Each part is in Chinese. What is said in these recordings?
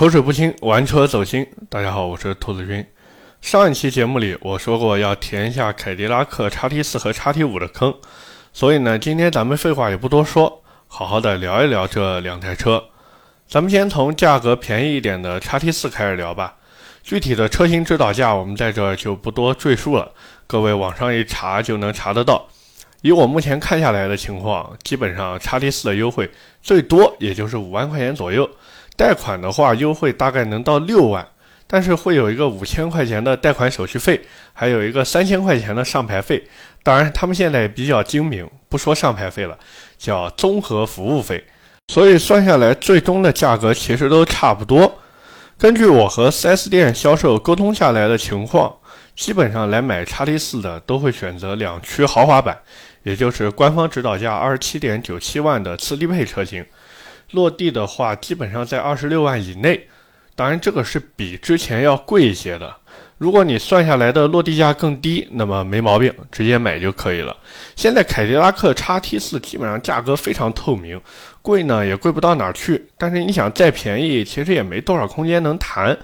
口水不清，玩车走心。大家好，我是兔子君。上一期节目里我说过要填一下凯迪拉克 XT4 和 XT5 的坑，所以呢，今天咱们废话也不多说，好好的聊一聊这两台车。咱们先从价格便宜一点的 XT4 开始聊吧。具体的车型指导价我们在这儿就不多赘述了，各位网上一查就能查得到。以我目前看下来的情况，基本上 XT4 的优惠最多也就是五万块钱左右，贷款的话优惠大概能到六万，但是会有一个五千块钱的贷款手续费，还有一个三千块钱的上牌费。当然，他们现在比较精明，不说上牌费了，叫综合服务费。所以算下来，最终的价格其实都差不多。根据我和 4S 店销售沟通下来的情况，基本上来买 x T 四的都会选择两驱豪华版。也就是官方指导价二十七点九七万的次低配车型，落地的话基本上在二十六万以内。当然，这个是比之前要贵一些的。如果你算下来的落地价更低，那么没毛病，直接买就可以了。现在凯迪拉克 XT4 基本上价格非常透明，贵呢也贵不到哪儿去。但是你想再便宜，其实也没多少空间能谈，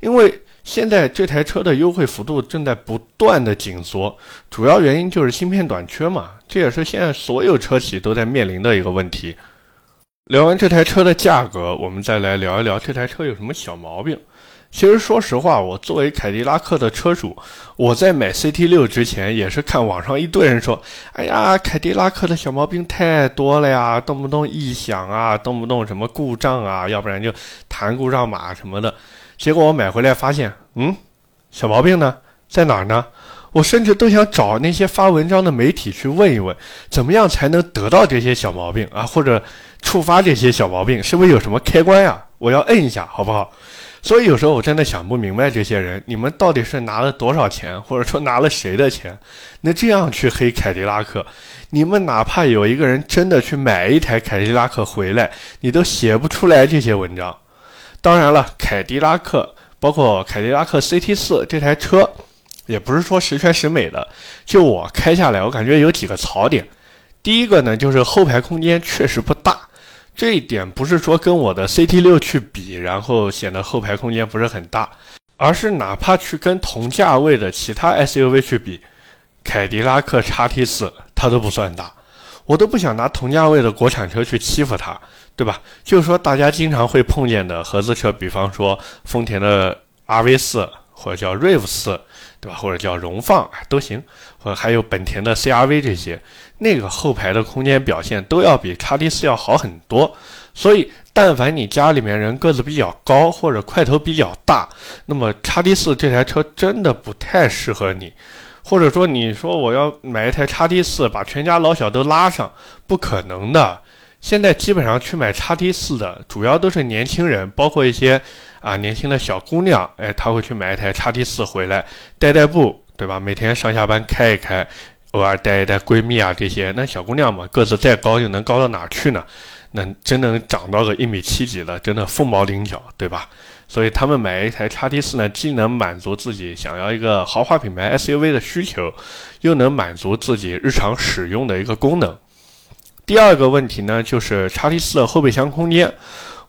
因为。现在这台车的优惠幅度正在不断的紧缩，主要原因就是芯片短缺嘛，这也是现在所有车企都在面临的一个问题。聊完这台车的价格，我们再来聊一聊这台车有什么小毛病。其实说实话，我作为凯迪拉克的车主，我在买 CT6 之前也是看网上一堆人说，哎呀，凯迪拉克的小毛病太多了呀，动不动异响啊，动不动什么故障啊，要不然就弹故障码什么的。结果我买回来发现，嗯，小毛病呢在哪儿呢？我甚至都想找那些发文章的媒体去问一问，怎么样才能得到这些小毛病啊，或者触发这些小毛病，是不是有什么开关呀？我要摁一下，好不好？所以有时候我真的想不明白，这些人你们到底是拿了多少钱，或者说拿了谁的钱？那这样去黑凯迪拉克，你们哪怕有一个人真的去买一台凯迪拉克回来，你都写不出来这些文章。当然了，凯迪拉克包括凯迪拉克 CT4 这台车，也不是说十全十美的。就我开下来，我感觉有几个槽点。第一个呢，就是后排空间确实不大。这一点不是说跟我的 CT6 去比，然后显得后排空间不是很大，而是哪怕去跟同价位的其他 SUV 去比，凯迪拉克 XT4 它都不算大。我都不想拿同价位的国产车去欺负它。对吧？就是说，大家经常会碰见的合资车，比方说丰田的 RV 四，或者叫 RAV 四，对吧？或者叫荣放都行，或者还有本田的 CRV 这些，那个后排的空间表现都要比叉 T 四要好很多。所以，但凡你家里面人个子比较高，或者块头比较大，那么叉 T 四这台车真的不太适合你。或者说，你说我要买一台叉 T 四，把全家老小都拉上，不可能的。现在基本上去买叉 T 四的，主要都是年轻人，包括一些啊年轻的小姑娘，哎，她会去买一台叉 T 四回来带带步，对吧？每天上下班开一开，偶尔带一带闺蜜啊这些。那小姑娘嘛，个子再高又能高到哪去呢？那真能长到个一米七几的，真的凤毛麟角，对吧？所以他们买一台叉 T 四呢，既能满足自己想要一个豪华品牌 SUV 的需求，又能满足自己日常使用的一个功能。第二个问题呢，就是叉 T 四的后备箱空间。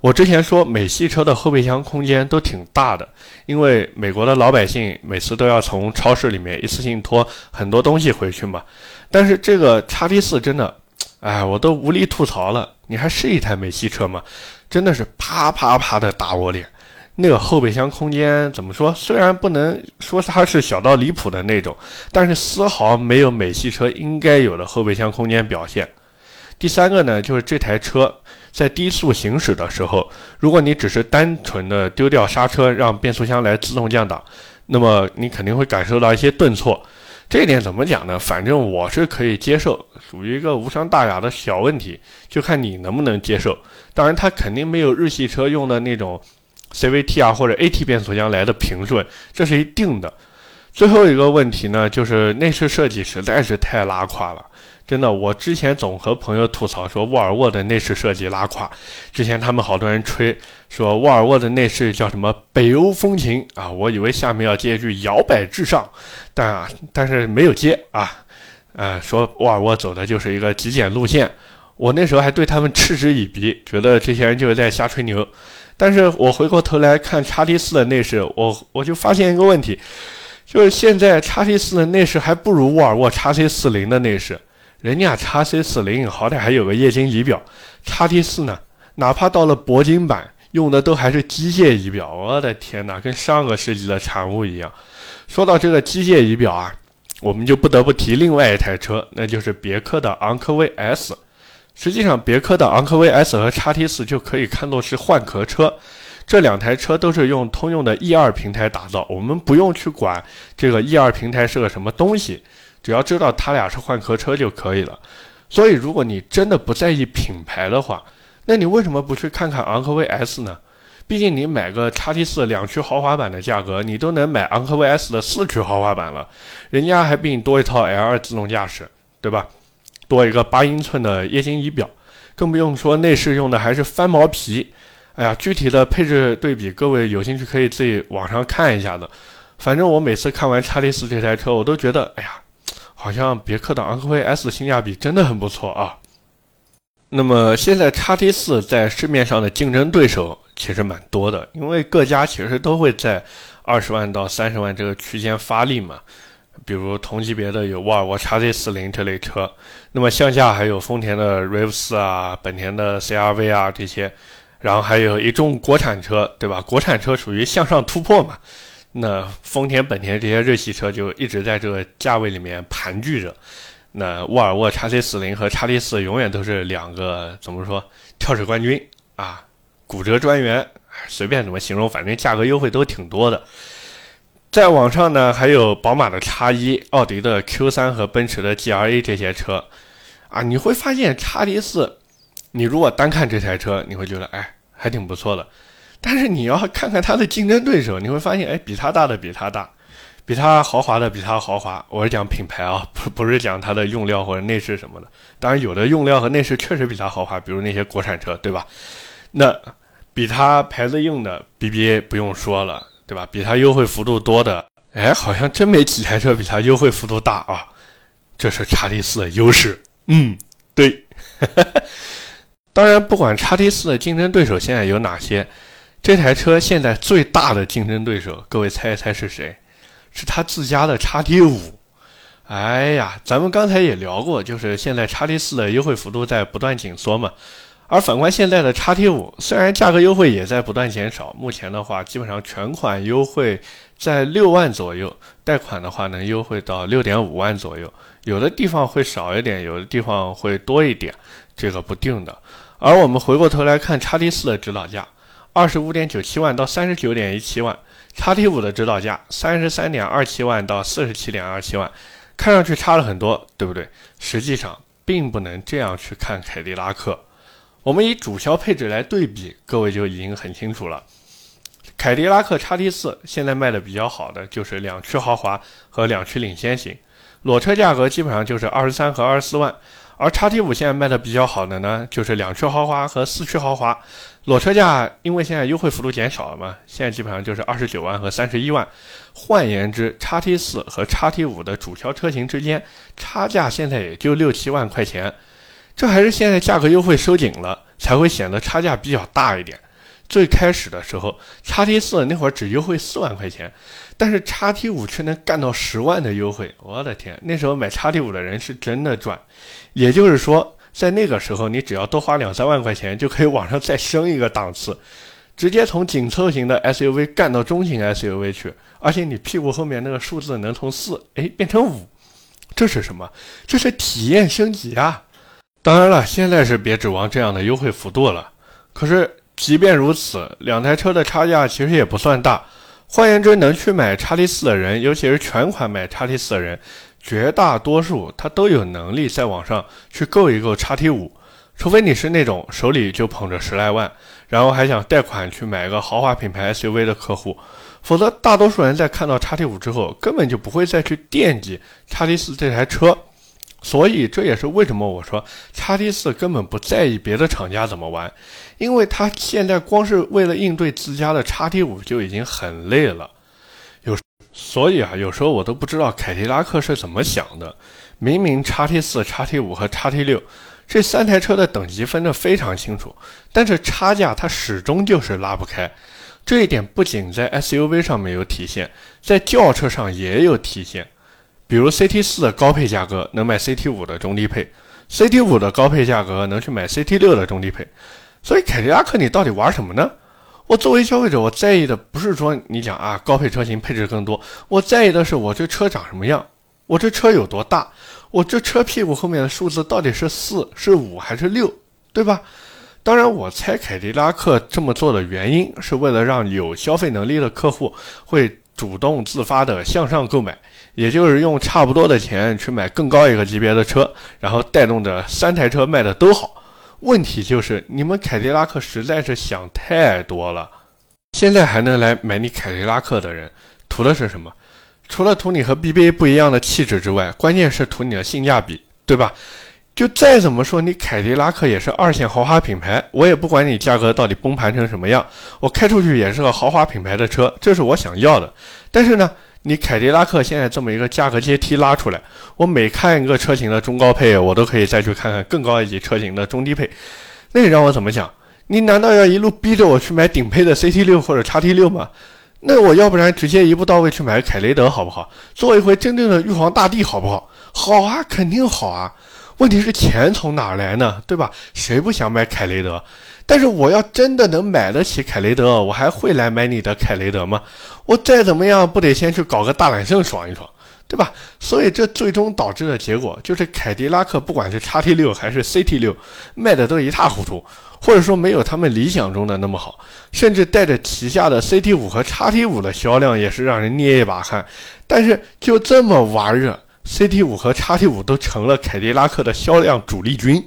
我之前说美系车的后备箱空间都挺大的，因为美国的老百姓每次都要从超市里面一次性拖很多东西回去嘛。但是这个叉 T 四真的，哎，我都无力吐槽了。你还是一台美系车吗？真的是啪啪啪的打我脸。那个后备箱空间怎么说？虽然不能说它是小到离谱的那种，但是丝毫没有美系车应该有的后备箱空间表现。第三个呢，就是这台车在低速行驶的时候，如果你只是单纯的丢掉刹车，让变速箱来自动降档，那么你肯定会感受到一些顿挫。这一点怎么讲呢？反正我是可以接受，属于一个无伤大雅的小问题，就看你能不能接受。当然，它肯定没有日系车用的那种 CVT 啊或者 AT 变速箱来的平顺，这是一定的。最后一个问题呢，就是内饰设计实在是太拉胯了。真的，我之前总和朋友吐槽说沃尔沃的内饰设计拉垮。之前他们好多人吹说沃尔沃的内饰叫什么北欧风情啊，我以为下面要接一句摇摆至上，但啊，但是没有接啊，呃，说沃尔沃走的就是一个极简路线。我那时候还对他们嗤之以鼻，觉得这些人就是在瞎吹牛。但是我回过头来看叉 T 四的内饰，我我就发现一个问题，就是现在叉 T 四的内饰还不如沃尔沃叉 C 四零的内饰。人家叉 C 四零好歹还有个液晶仪表，叉 T 四呢，哪怕到了铂金版，用的都还是机械仪表。我的天哪，跟上个世纪的产物一样。说到这个机械仪表啊，我们就不得不提另外一台车，那就是别克的昂科威 S。实际上，别克的昂科威 S 和叉 T 四就可以看作是换壳车，这两台车都是用通用的 E 二平台打造，我们不用去管这个 E 二平台是个什么东西。只要知道它俩是换壳车就可以了，所以如果你真的不在意品牌的话，那你为什么不去看看昂科威 S 呢？毕竟你买个叉 T 四两驱豪华版的价格，你都能买昂科威 S 的四驱豪华版了，人家还比你多一套 L2 自动驾驶，对吧？多一个八英寸的液晶仪表，更不用说内饰用的还是翻毛皮。哎呀，具体的配置对比，各位有兴趣可以自己网上看一下的。反正我每次看完叉 T 四这台车，我都觉得，哎呀。好像别克的昂科威 S 性价比真的很不错啊。那么现在叉 T 四在市面上的竞争对手其实蛮多的，因为各家其实都会在二十万到三十万这个区间发力嘛。比如同级别的有沃尔沃叉 Z 四零这类车，那么向下还有丰田的 RAV 四啊、本田的 CRV 啊这些，然后还有一众国产车，对吧？国产车属于向上突破嘛。那丰田、本田这些日系车就一直在这个价位里面盘踞着。那沃尔沃 x C 四零和 x T 四永远都是两个怎么说跳水冠军啊，骨折专员，随便怎么形容，反正价格优惠都挺多的。在网上呢，还有宝马的 x 一、奥迪的 Q 三和奔驰的 G R A 这些车啊，你会发现 x T 四，你如果单看这台车，你会觉得哎，还挺不错的。但是你要看看它的竞争对手，你会发现，哎，比它大的比它大，比它豪华的比它豪华。我是讲品牌啊，不不是讲它的用料或者内饰什么的。当然，有的用料和内饰确实比它豪华，比如那些国产车，对吧？那比它牌子硬的 BBA 不用说了，对吧？比它优惠幅度多的，哎，好像真没几台车比它优惠幅度大啊。这是叉 T 四的优势。嗯，对。当然，不管叉 T 四的竞争对手现在有哪些。这台车现在最大的竞争对手，各位猜一猜是谁？是他自家的叉 T 五。哎呀，咱们刚才也聊过，就是现在叉 T 四的优惠幅度在不断紧缩嘛。而反观现在的叉 T 五，虽然价格优惠也在不断减少，目前的话基本上全款优惠在六万左右，贷款的话能优惠到六点五万左右，有的地方会少一点，有的地方会多一点，这个不定的。而我们回过头来看叉 T 四的指导价。二十五点九七万到三十九点一七万，叉 T 五的指导价三十三点二七万到四十七点二七万，看上去差了很多，对不对？实际上并不能这样去看凯迪拉克。我们以主销配置来对比，各位就已经很清楚了。凯迪拉克叉 T 四现在卖的比较好的就是两驱豪华和两驱领先型，裸车价格基本上就是二十三和二十四万。而叉 T 五现在卖的比较好的呢，就是两驱豪华和四驱豪华，裸车价因为现在优惠幅度减少了嘛，现在基本上就是二十九万和三十一万。换言之，叉 T 四和叉 T 五的主销车型之间差价现在也就六七万块钱，这还是现在价格优惠收紧了，才会显得差价比较大一点。最开始的时候，叉 T 四那会儿只优惠四万块钱，但是叉 T 五却能干到十万的优惠，我的天！那时候买叉 T 五的人是真的赚。也就是说，在那个时候，你只要多花两三万块钱，就可以往上再升一个档次，直接从紧凑型的 SUV 干到中型 SUV 去，而且你屁股后面那个数字能从四哎变成五，这是什么？这是体验升级啊！当然了，现在是别指望这样的优惠幅度了。可是。即便如此，两台车的差价其实也不算大。换言之，能去买叉 T 四的人，尤其是全款买叉 T 四的人，绝大多数他都有能力在网上去购一购叉 T 五。除非你是那种手里就捧着十来万，然后还想贷款去买个豪华品牌 SUV 的客户，否则大多数人在看到叉 T 五之后，根本就不会再去惦记叉 T 四这台车。所以这也是为什么我说叉 T 四根本不在意别的厂家怎么玩，因为他现在光是为了应对自家的叉 T 五就已经很累了。所以啊，有时候我都不知道凯迪拉克是怎么想的。明明叉 T 四、叉 T 五和叉 T 六这三台车的等级分得非常清楚，但是差价它始终就是拉不开。这一点不仅在 SUV 上面有体现，在轿车上也有体现。比如 CT4 的高配价格能买 CT5 的中低配，CT5 的高配价格能去买 CT6 的中低配。所以凯迪拉克你到底玩什么呢？我作为消费者，我在意的不是说你讲啊高配车型配置更多，我在意的是我这车长什么样，我这车有多大，我这车屁股后面的数字到底是四是五还是六，对吧？当然，我猜凯迪拉克这么做的原因是为了让有消费能力的客户会主动自发的向上购买，也就是用差不多的钱去买更高一个级别的车，然后带动着三台车卖的都好。问题就是你们凯迪拉克实在是想太多了。现在还能来买你凯迪拉克的人，图的是什么？除了图你和 BBA 不一样的气质之外，关键是图你的性价比，对吧？就再怎么说，你凯迪拉克也是二线豪华品牌，我也不管你价格到底崩盘成什么样，我开出去也是个豪华品牌的车，这是我想要的。但是呢？你凯迪拉克现在这么一个价格阶梯拉出来，我每看一个车型的中高配，我都可以再去看看更高一级车型的中低配。那你让我怎么想？你难道要一路逼着我去买顶配的 CT 六或者叉 T 六吗？那我要不然直接一步到位去买凯雷德好不好？做一回真正的玉皇大帝好不好？好啊，肯定好啊。问题是钱从哪来呢？对吧？谁不想买凯雷德？但是我要真的能买得起凯雷德，我还会来买你的凯雷德吗？我再怎么样不得先去搞个大揽胜爽一爽，对吧？所以这最终导致的结果就是凯迪拉克不管是叉 T 六还是 CT 六卖的都一塌糊涂，或者说没有他们理想中的那么好，甚至带着旗下的 CT 五和叉 T 五的销量也是让人捏一把汗。但是就这么玩热，CT 五和叉 T 五都成了凯迪拉克的销量主力军。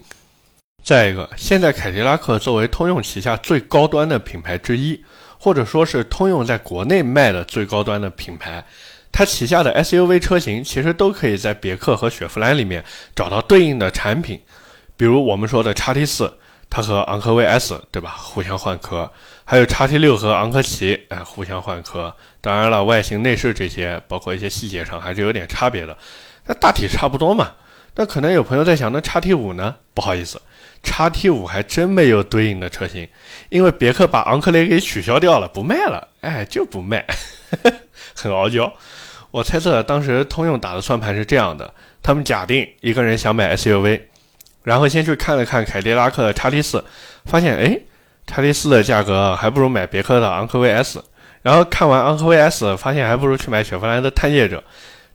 再一个，现在凯迪拉克作为通用旗下最高端的品牌之一，或者说是通用在国内卖的最高端的品牌，它旗下的 SUV 车型其实都可以在别克和雪佛兰里面找到对应的产品。比如我们说的叉 T 四，它和昂科威 S 对吧，互相换壳；还有叉 T 六和昂科旗，哎，互相换壳。当然了，外形、内饰这些，包括一些细节上还是有点差别的，那大体差不多嘛。那可能有朋友在想，那叉 T 五呢？不好意思。叉 T 五还真没有对应的车型，因为别克把昂克雷给取消掉了，不卖了，哎，就不卖，很傲娇。我猜测当时通用打的算盘是这样的：他们假定一个人想买 SUV，然后先去看了看凯迪拉克的叉 T 四，发现哎，叉 T 四的价格还不如买别克的昂科威 S，然后看完昂科威 S，发现还不如去买雪佛兰的探界者。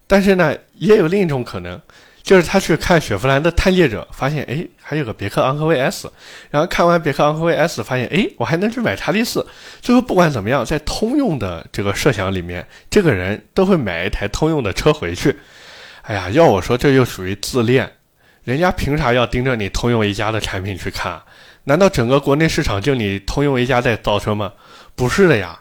但是呢，也有另一种可能。就是他去看雪佛兰的探界者，发现哎，还有个别克昂科威 S，然后看完别克昂科威 S，发现哎，我还能去买叉 D 四。最后不管怎么样，在通用的这个设想里面，这个人都会买一台通用的车回去。哎呀，要我说，这就属于自恋。人家凭啥要盯着你通用一家的产品去看？难道整个国内市场就你通用一家在造车吗？不是的呀。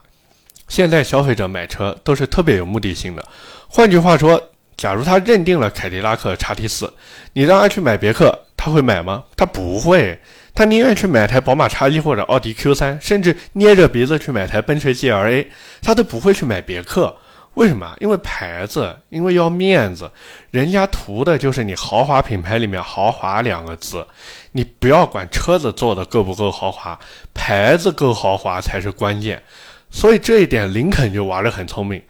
现在消费者买车都是特别有目的性的。换句话说。假如他认定了凯迪拉克叉 T 四，你让他去买别克，他会买吗？他不会，他宁愿去买台宝马叉一或者奥迪 Q 三，甚至捏着鼻子去买台奔驰 GLA，他都不会去买别克。为什么？因为牌子，因为要面子，人家图的就是你豪华品牌里面豪华两个字。你不要管车子做的够不够豪华，牌子够豪华才是关键。所以这一点林肯就玩得很聪明。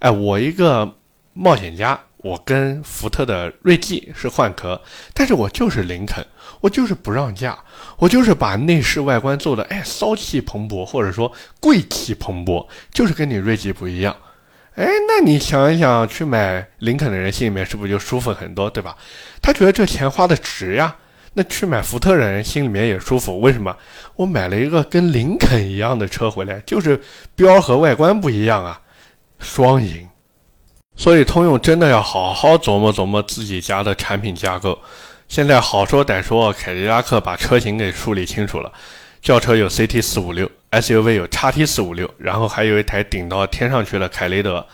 哎，我一个冒险家。我跟福特的锐际是换壳，但是我就是林肯，我就是不让价，我就是把内饰外观做的哎骚气蓬勃，或者说贵气蓬勃，就是跟你锐际不一样。哎，那你想一想，去买林肯的人心里面是不是就舒服很多，对吧？他觉得这钱花的值呀。那去买福特的人心里面也舒服，为什么？我买了一个跟林肯一样的车回来，就是标和外观不一样啊，双赢。所以，通用真的要好好琢磨琢磨自己家的产品架构。现在好说歹说，凯迪拉克把车型给梳理清楚了。轿车有 CT 四五六，SUV 有叉 T 四五六，然后还有一台顶到天上去了凯雷德。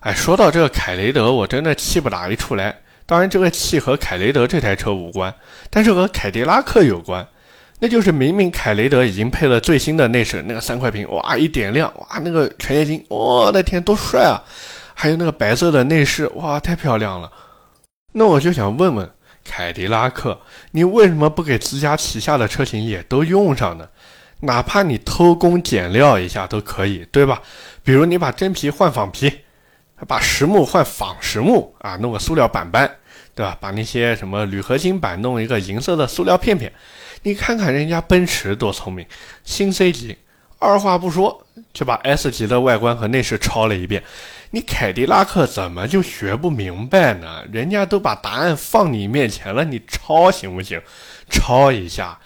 哎，说到这个凯雷德，我真的气不打一处来。当然，这个气和凯雷德这台车无关，但是和凯迪拉克有关。那就是明明凯雷德已经配了最新的内饰，那个三块屏，哇，一点亮，哇，那个全液晶，我的天，多帅啊！还有那个白色的内饰，哇，太漂亮了！那我就想问问，凯迪拉克，你为什么不给自家旗下的车型也都用上呢？哪怕你偷工减料一下都可以，对吧？比如你把真皮换仿皮，把实木换仿实木啊，弄个塑料板板，对吧？把那些什么铝合金板弄一个银色的塑料片片。你看看人家奔驰多聪明，新 C 级，二话不说就把 S 级的外观和内饰抄了一遍。你凯迪拉克怎么就学不明白呢？人家都把答案放你面前了，你抄行不行？抄一下。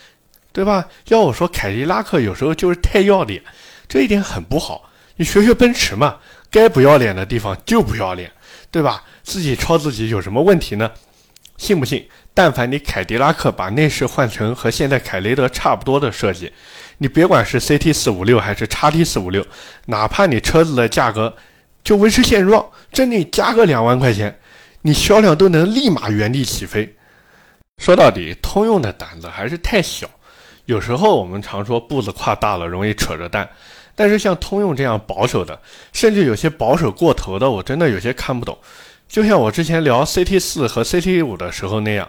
对吧？要我说，凯迪拉克有时候就是太要脸，这一点很不好。你学学奔驰嘛，该不要脸的地方就不要脸，对吧？自己抄自己有什么问题呢？信不信？但凡你凯迪拉克把内饰换成和现在凯雷德差不多的设计，你别管是 CT 四五六还是叉 T 四五六，哪怕你车子的价格就维持现状，真的加个两万块钱，你销量都能立马原地起飞。说到底，通用的胆子还是太小。有时候我们常说步子跨大了容易扯着蛋，但是像通用这样保守的，甚至有些保守过头的，我真的有些看不懂。就像我之前聊 CT 四和 CT 五的时候那样，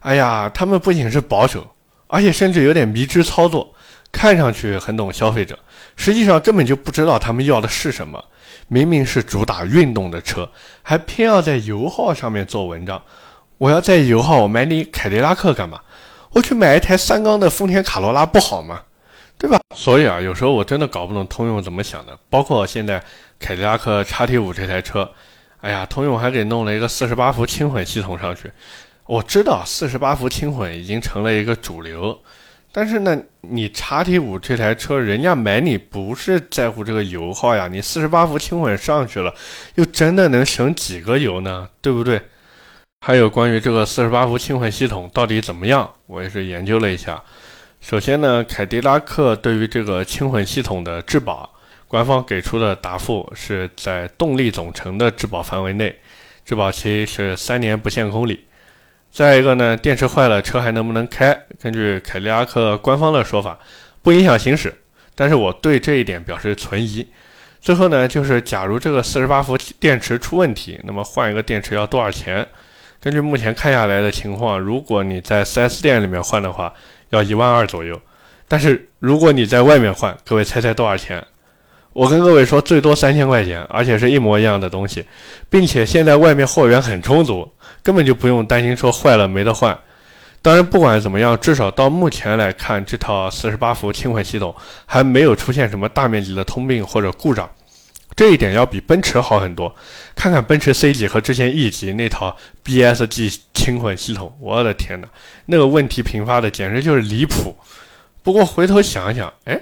哎呀，他们不仅是保守，而且甚至有点迷之操作，看上去很懂消费者，实际上根本就不知道他们要的是什么。明明是主打运动的车，还偏要在油耗上面做文章。我要在油耗，我买你凯迪拉克干嘛？我去买一台三缸的丰田卡罗拉不好吗？对吧？所以啊，有时候我真的搞不懂通用怎么想的。包括现在凯迪拉克叉 T 五这台车，哎呀，通用还给弄了一个四十八伏轻混系统上去。我知道四十八伏轻混已经成了一个主流，但是呢，你叉 T 五这台车，人家买你不是在乎这个油耗呀？你四十八伏轻混上去了，又真的能省几个油呢？对不对？还有关于这个四十八伏轻混系统到底怎么样，我也是研究了一下。首先呢，凯迪拉克对于这个轻混系统的质保，官方给出的答复是在动力总成的质保范围内，质保期是三年不限公里。再一个呢，电池坏了车还能不能开？根据凯迪拉克官方的说法，不影响行驶。但是我对这一点表示存疑。最后呢，就是假如这个四十八伏电池出问题，那么换一个电池要多少钱？根据目前看下来的情况，如果你在 4S 店里面换的话，要一万二左右。但是如果你在外面换，各位猜猜多少钱？我跟各位说，最多三千块钱，而且是一模一样的东西，并且现在外面货源很充足，根本就不用担心说坏了没得换。当然，不管怎么样，至少到目前来看，这套四十八伏轻混系统还没有出现什么大面积的通病或者故障。这一点要比奔驰好很多。看看奔驰 C 级和之前 E 级那套 BSG 轻混系统，我的天哪，那个问题频发的简直就是离谱。不过回头想想，哎，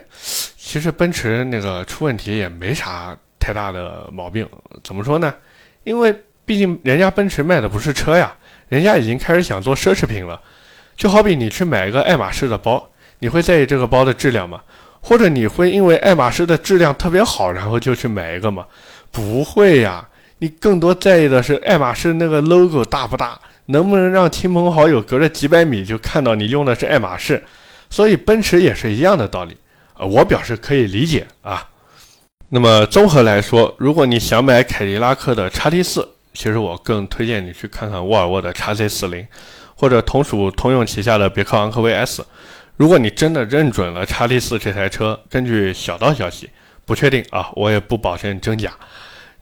其实奔驰那个出问题也没啥太大的毛病。怎么说呢？因为毕竟人家奔驰卖的不是车呀，人家已经开始想做奢侈品了。就好比你去买一个爱马仕的包，你会在意这个包的质量吗？或者你会因为爱马仕的质量特别好，然后就去买一个吗？不会呀，你更多在意的是爱马仕那个 logo 大不大，能不能让亲朋好友隔着几百米就看到你用的是爱马仕。所以奔驰也是一样的道理，呃，我表示可以理解啊。那么综合来说，如果你想买凯迪拉克的叉 T 四，其实我更推荐你去看看沃尔沃的叉 C 四零，或者同属通用旗下的别克昂科威 S。如果你真的认准了叉 T 四这台车，根据小道消息，不确定啊，我也不保证真假。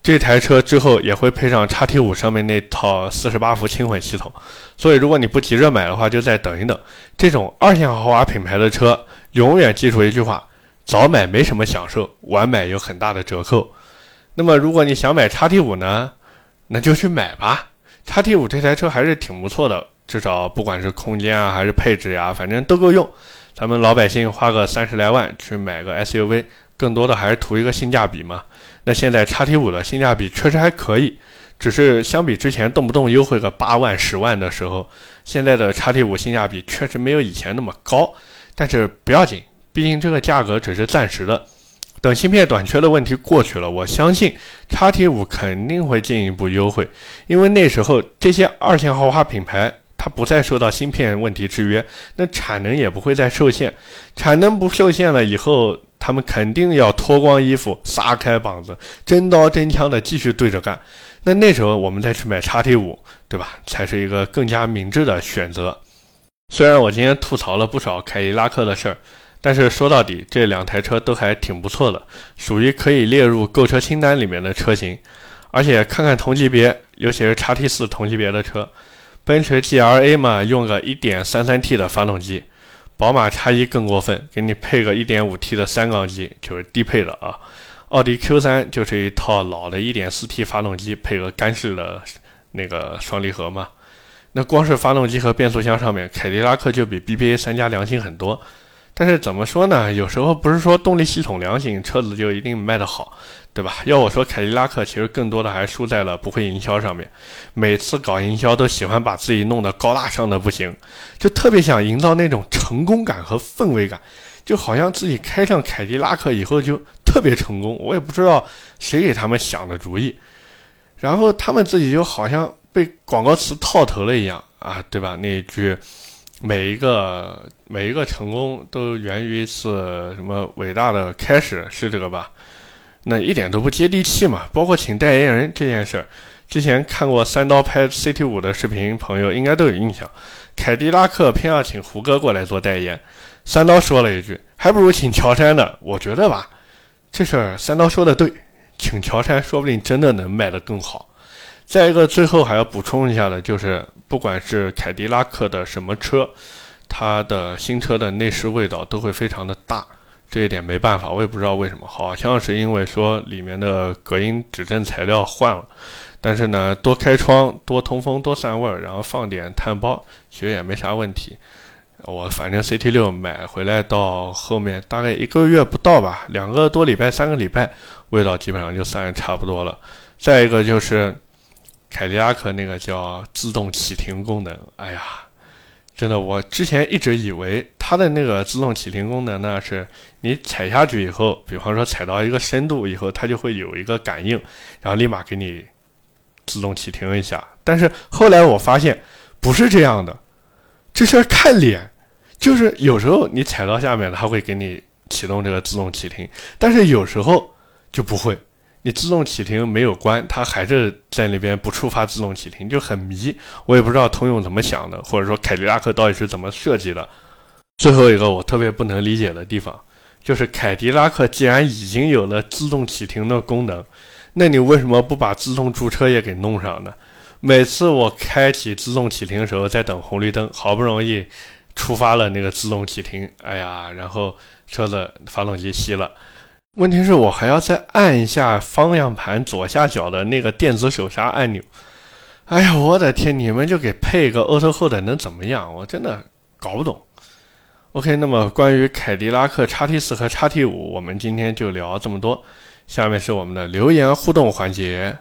这台车之后也会配上叉 T 五上面那套四十八伏轻混系统，所以如果你不急着买的话，就再等一等。这种二线豪华品牌的车，永远记住一句话：早买没什么享受，晚买有很大的折扣。那么如果你想买叉 T 五呢，那就去买吧。叉 T 五这台车还是挺不错的。至少不管是空间啊还是配置呀，反正都够用。咱们老百姓花个三十来万去买个 SUV，更多的还是图一个性价比嘛。那现在叉 T 五的性价比确实还可以，只是相比之前动不动优惠个八万、十万的时候，现在的叉 T 五性价比确实没有以前那么高。但是不要紧，毕竟这个价格只是暂时的。等芯片短缺的问题过去了，我相信叉 T 五肯定会进一步优惠，因为那时候这些二线豪华品牌。它不再受到芯片问题制约，那产能也不会再受限。产能不受限了以后，他们肯定要脱光衣服、撒开膀子、真刀真枪的继续对着干。那那时候我们再去买叉 T 五，对吧？才是一个更加明智的选择。虽然我今天吐槽了不少凯迪拉克的事儿，但是说到底，这两台车都还挺不错的，属于可以列入购车清单里面的车型。而且看看同级别，尤其是叉 T 四同级别的车，奔驰 GLA 嘛，用个 1.33T 的发动机，宝马叉一更过分，给你配个 1.5T 的三缸机，就是低配的啊。奥迪 Q3 就是一套老的 1.4T 发动机，配个干式的那个双离合嘛。那光是发动机和变速箱上面，凯迪拉克就比 BBA 三家良心很多。但是怎么说呢？有时候不是说动力系统良心，车子就一定卖得好，对吧？要我说，凯迪拉克其实更多的还输在了不会营销上面。每次搞营销都喜欢把自己弄得高大上的不行，就特别想营造那种成功感和氛围感，就好像自己开上凯迪拉克以后就特别成功。我也不知道谁给他们想的主意，然后他们自己就好像。被广告词套头了一样啊，对吧？那一句每一个每一个成功都源于一次什么伟大的开始，是这个吧？那一点都不接地气嘛！包括请代言人这件事儿，之前看过三刀拍 CT 五的视频，朋友应该都有印象。凯迪拉克偏要请胡歌过来做代言，三刀说了一句：“还不如请乔杉呢。”我觉得吧，这事儿三刀说的对，请乔杉说不定真的能卖得更好。再一个，最后还要补充一下的，就是不管是凯迪拉克的什么车，它的新车的内饰味道都会非常的大，这一点没办法，我也不知道为什么，好像是因为说里面的隔音指震材料换了，但是呢，多开窗、多通风、多散味儿，然后放点碳包，其实也没啥问题。我反正 CT 六买回来到后面大概一个月不到吧，两个多礼拜、三个礼拜，味道基本上就散差不多了。再一个就是。凯迪拉克那个叫自动启停功能，哎呀，真的，我之前一直以为它的那个自动启停功能呢，是你踩下去以后，比方说踩到一个深度以后，它就会有一个感应，然后立马给你自动启停一下。但是后来我发现不是这样的，这是看脸，就是有时候你踩到下面，它会给你启动这个自动启停，但是有时候就不会。你自动启停没有关，它还是在那边不触发自动启停，就很迷。我也不知道通用怎么想的，或者说凯迪拉克到底是怎么设计的。最后一个我特别不能理解的地方，就是凯迪拉克既然已经有了自动启停的功能，那你为什么不把自动驻车也给弄上呢？每次我开启自动启停的时候，在等红绿灯，好不容易触发了那个自动启停，哎呀，然后车子发动机熄了。问题是我还要再按一下方向盘左下角的那个电子手刹按钮。哎呀，我的天！你们就给配一个 Auto Hold 能怎么样？我真的搞不懂。OK，那么关于凯迪拉克 XT4 和 XT5，我们今天就聊这么多。下面是我们的留言互动环节。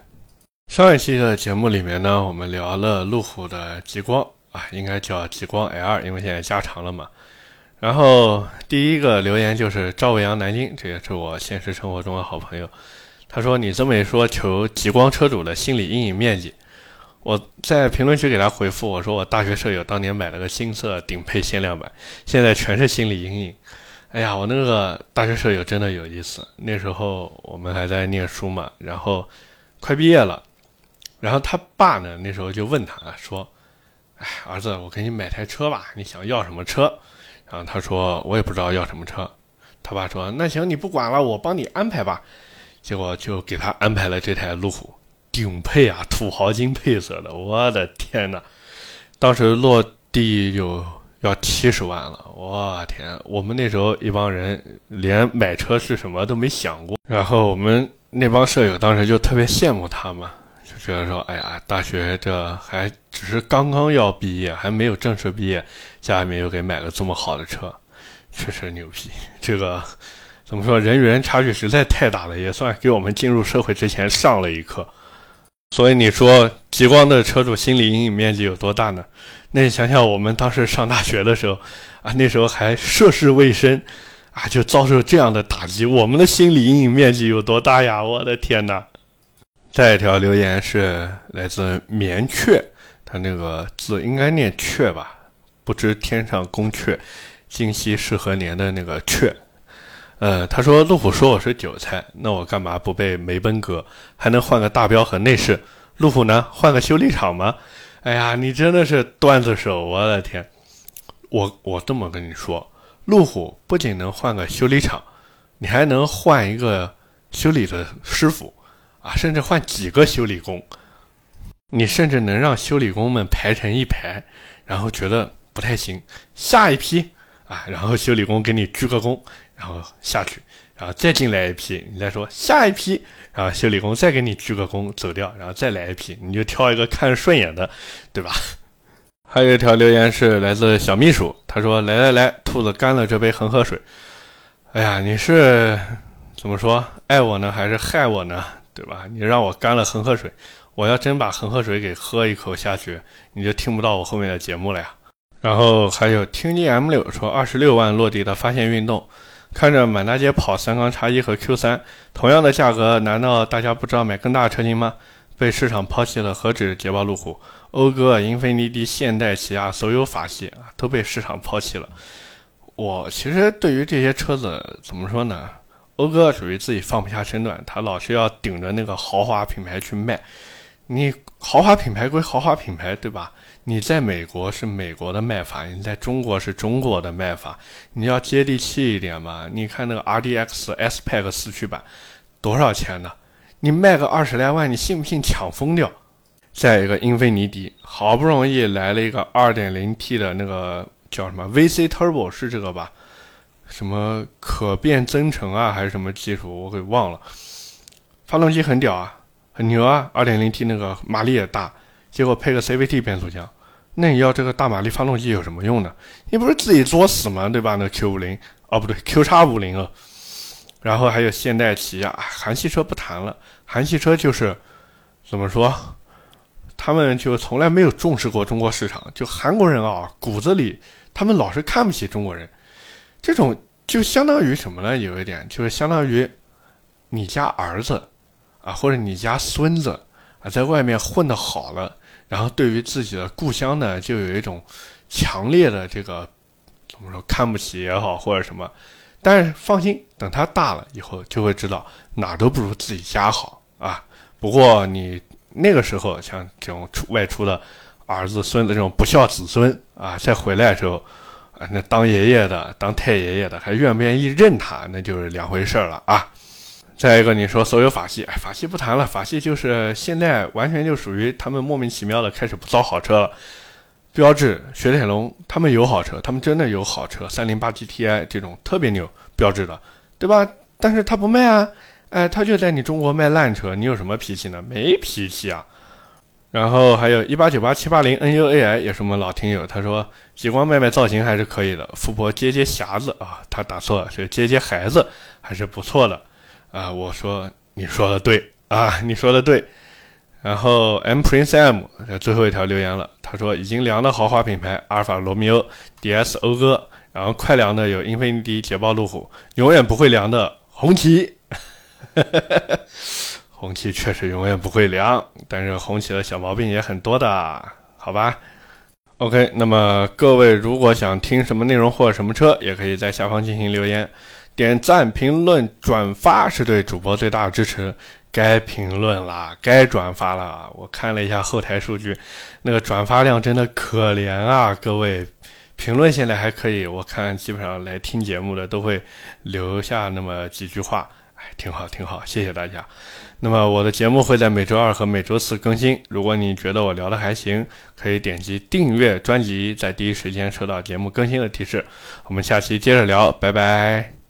上一期的节目里面呢，我们聊了路虎的极光啊，应该叫极光 L，因为现在加长了嘛。然后第一个留言就是赵伟阳南京，这也是我现实生活中的好朋友。他说：“你这么一说，求极光车主的心理阴影面积。”我在评论区给他回复，我说：“我大学舍友当年买了个新色顶配限量版，现在全是心理阴影。”哎呀，我那个大学舍友真的有意思。那时候我们还在念书嘛，然后快毕业了，然后他爸呢那时候就问他说：“哎，儿子，我给你买台车吧，你想要什么车？”然后他说：“我也不知道要什么车。”他爸说：“那行，你不管了，我帮你安排吧。”结果就给他安排了这台路虎顶配啊，土豪金配色的。我的天哪！当时落地有要七十万了。我天！我们那时候一帮人连买车是什么都没想过。然后我们那帮舍友当时就特别羡慕他嘛。就觉得说，哎呀，大学这还只是刚刚要毕业，还没有正式毕业，家里面又给买了这么好的车，确实牛逼。这个怎么说，人与人差距实在太大了，也算给我们进入社会之前上了一课。所以你说极光的车主心理阴影面积有多大呢？那你想想，我们当时上大学的时候啊，那时候还涉世未深啊，就遭受这样的打击，我们的心理阴影面积有多大呀？我的天哪！再一条留言是来自棉雀，他那个字应该念雀吧？不知天上宫阙，今夕是何年的那个阙。呃，他说路虎说我是韭菜，那我干嘛不被梅奔割？还能换个大标和内饰？路虎呢，换个修理厂吗？哎呀，你真的是段子手，我的天！我我这么跟你说，路虎不仅能换个修理厂，你还能换一个修理的师傅啊，甚至换几个修理工。你甚至能让修理工们排成一排，然后觉得不太行，下一批啊，然后修理工给你鞠个躬，然后下去，然后再进来一批，你再说下一批，然后修理工再给你鞠个躬走掉，然后再来一批，你就挑一个看顺眼的，对吧？还有一条留言是来自小秘书，他说：“来来来，兔子干了这杯恒河水。”哎呀，你是怎么说爱我呢，还是害我呢？对吧？你让我干了恒河水。我要真把恒河水给喝一口下去，你就听不到我后面的节目了呀。然后还有听见 M 六说二十六万落地的发现运动，看着满大街跑三缸叉一和 Q 三，同样的价格，难道大家不知道买更大的车型吗？被市场抛弃了何止捷豹路虎、讴歌、英菲尼迪、现代、起亚，所有法系啊都被市场抛弃了。我其实对于这些车子怎么说呢？讴歌属于自己放不下身段，他老是要顶着那个豪华品牌去卖。你豪华品牌归豪华品牌，对吧？你在美国是美国的卖法，你在中国是中国的卖法，你要接地气一点嘛。你看那个 RDX S Pack 四驱版多少钱呢？你卖个二十来万，你信不信抢疯掉？再一个英菲尼迪，好不容易来了一个 2.0T 的那个叫什么 VC Turbo 是这个吧？什么可变增程啊，还是什么技术？我给忘了。发动机很屌啊。很牛啊，2.0T 那个马力也大，结果配个 CVT 变速箱，那你要这个大马力发动机有什么用呢？你不是自己作死吗？对吧？那 Q50，哦不对，Q 叉50了。然后还有现代、起亚、韩系车不谈了，韩系车就是怎么说，他们就从来没有重视过中国市场。就韩国人啊，骨子里他们老是看不起中国人，这种就相当于什么呢？有一点就是相当于你家儿子。啊，或者你家孙子啊，在外面混得好了，然后对于自己的故乡呢，就有一种强烈的这个怎么说看不起也好，或者什么。但是放心，等他大了以后，就会知道哪都不如自己家好啊。不过你那个时候，像这种出外出的儿子、孙子这种不孝子孙啊，再回来的时候，那当爷爷的、当太爷爷的，还愿不愿意认他，那就是两回事了啊。再一个，你说所有法系，哎，法系不谈了，法系就是现在完全就属于他们莫名其妙的开始不造好车了。标致、雪铁龙，他们有好车，他们真的有好车，三零八 GTI 这种特别牛，标致的，对吧？但是他不卖啊，哎，他就在你中国卖烂车，你有什么脾气呢？没脾气啊。然后还有一八九八七八零 NUAI 也是我们老听友，他说极光卖卖造型还是可以的，富婆接接匣子啊，他打错了，是接接孩子还是不错的。啊，我说你说的对啊，你说的对。然后 M Prince M 最后一条留言了，他说已经凉的豪华品牌阿尔法罗密欧、DS 讴歌，然后快凉的有英菲尼迪、捷豹、路虎，永远不会凉的红旗。红旗确实永远不会凉，但是红旗的小毛病也很多的，好吧？OK，那么各位如果想听什么内容或者什么车，也可以在下方进行留言。点赞、评论、转发是对主播最大的支持。该评论了，该转发了。我看了一下后台数据，那个转发量真的可怜啊！各位，评论现在还可以，我看基本上来听节目的都会留下那么几句话，哎，挺好，挺好，谢谢大家。那么我的节目会在每周二和每周四更新。如果你觉得我聊的还行，可以点击订阅专辑，在第一时间收到节目更新的提示。我们下期接着聊，拜拜。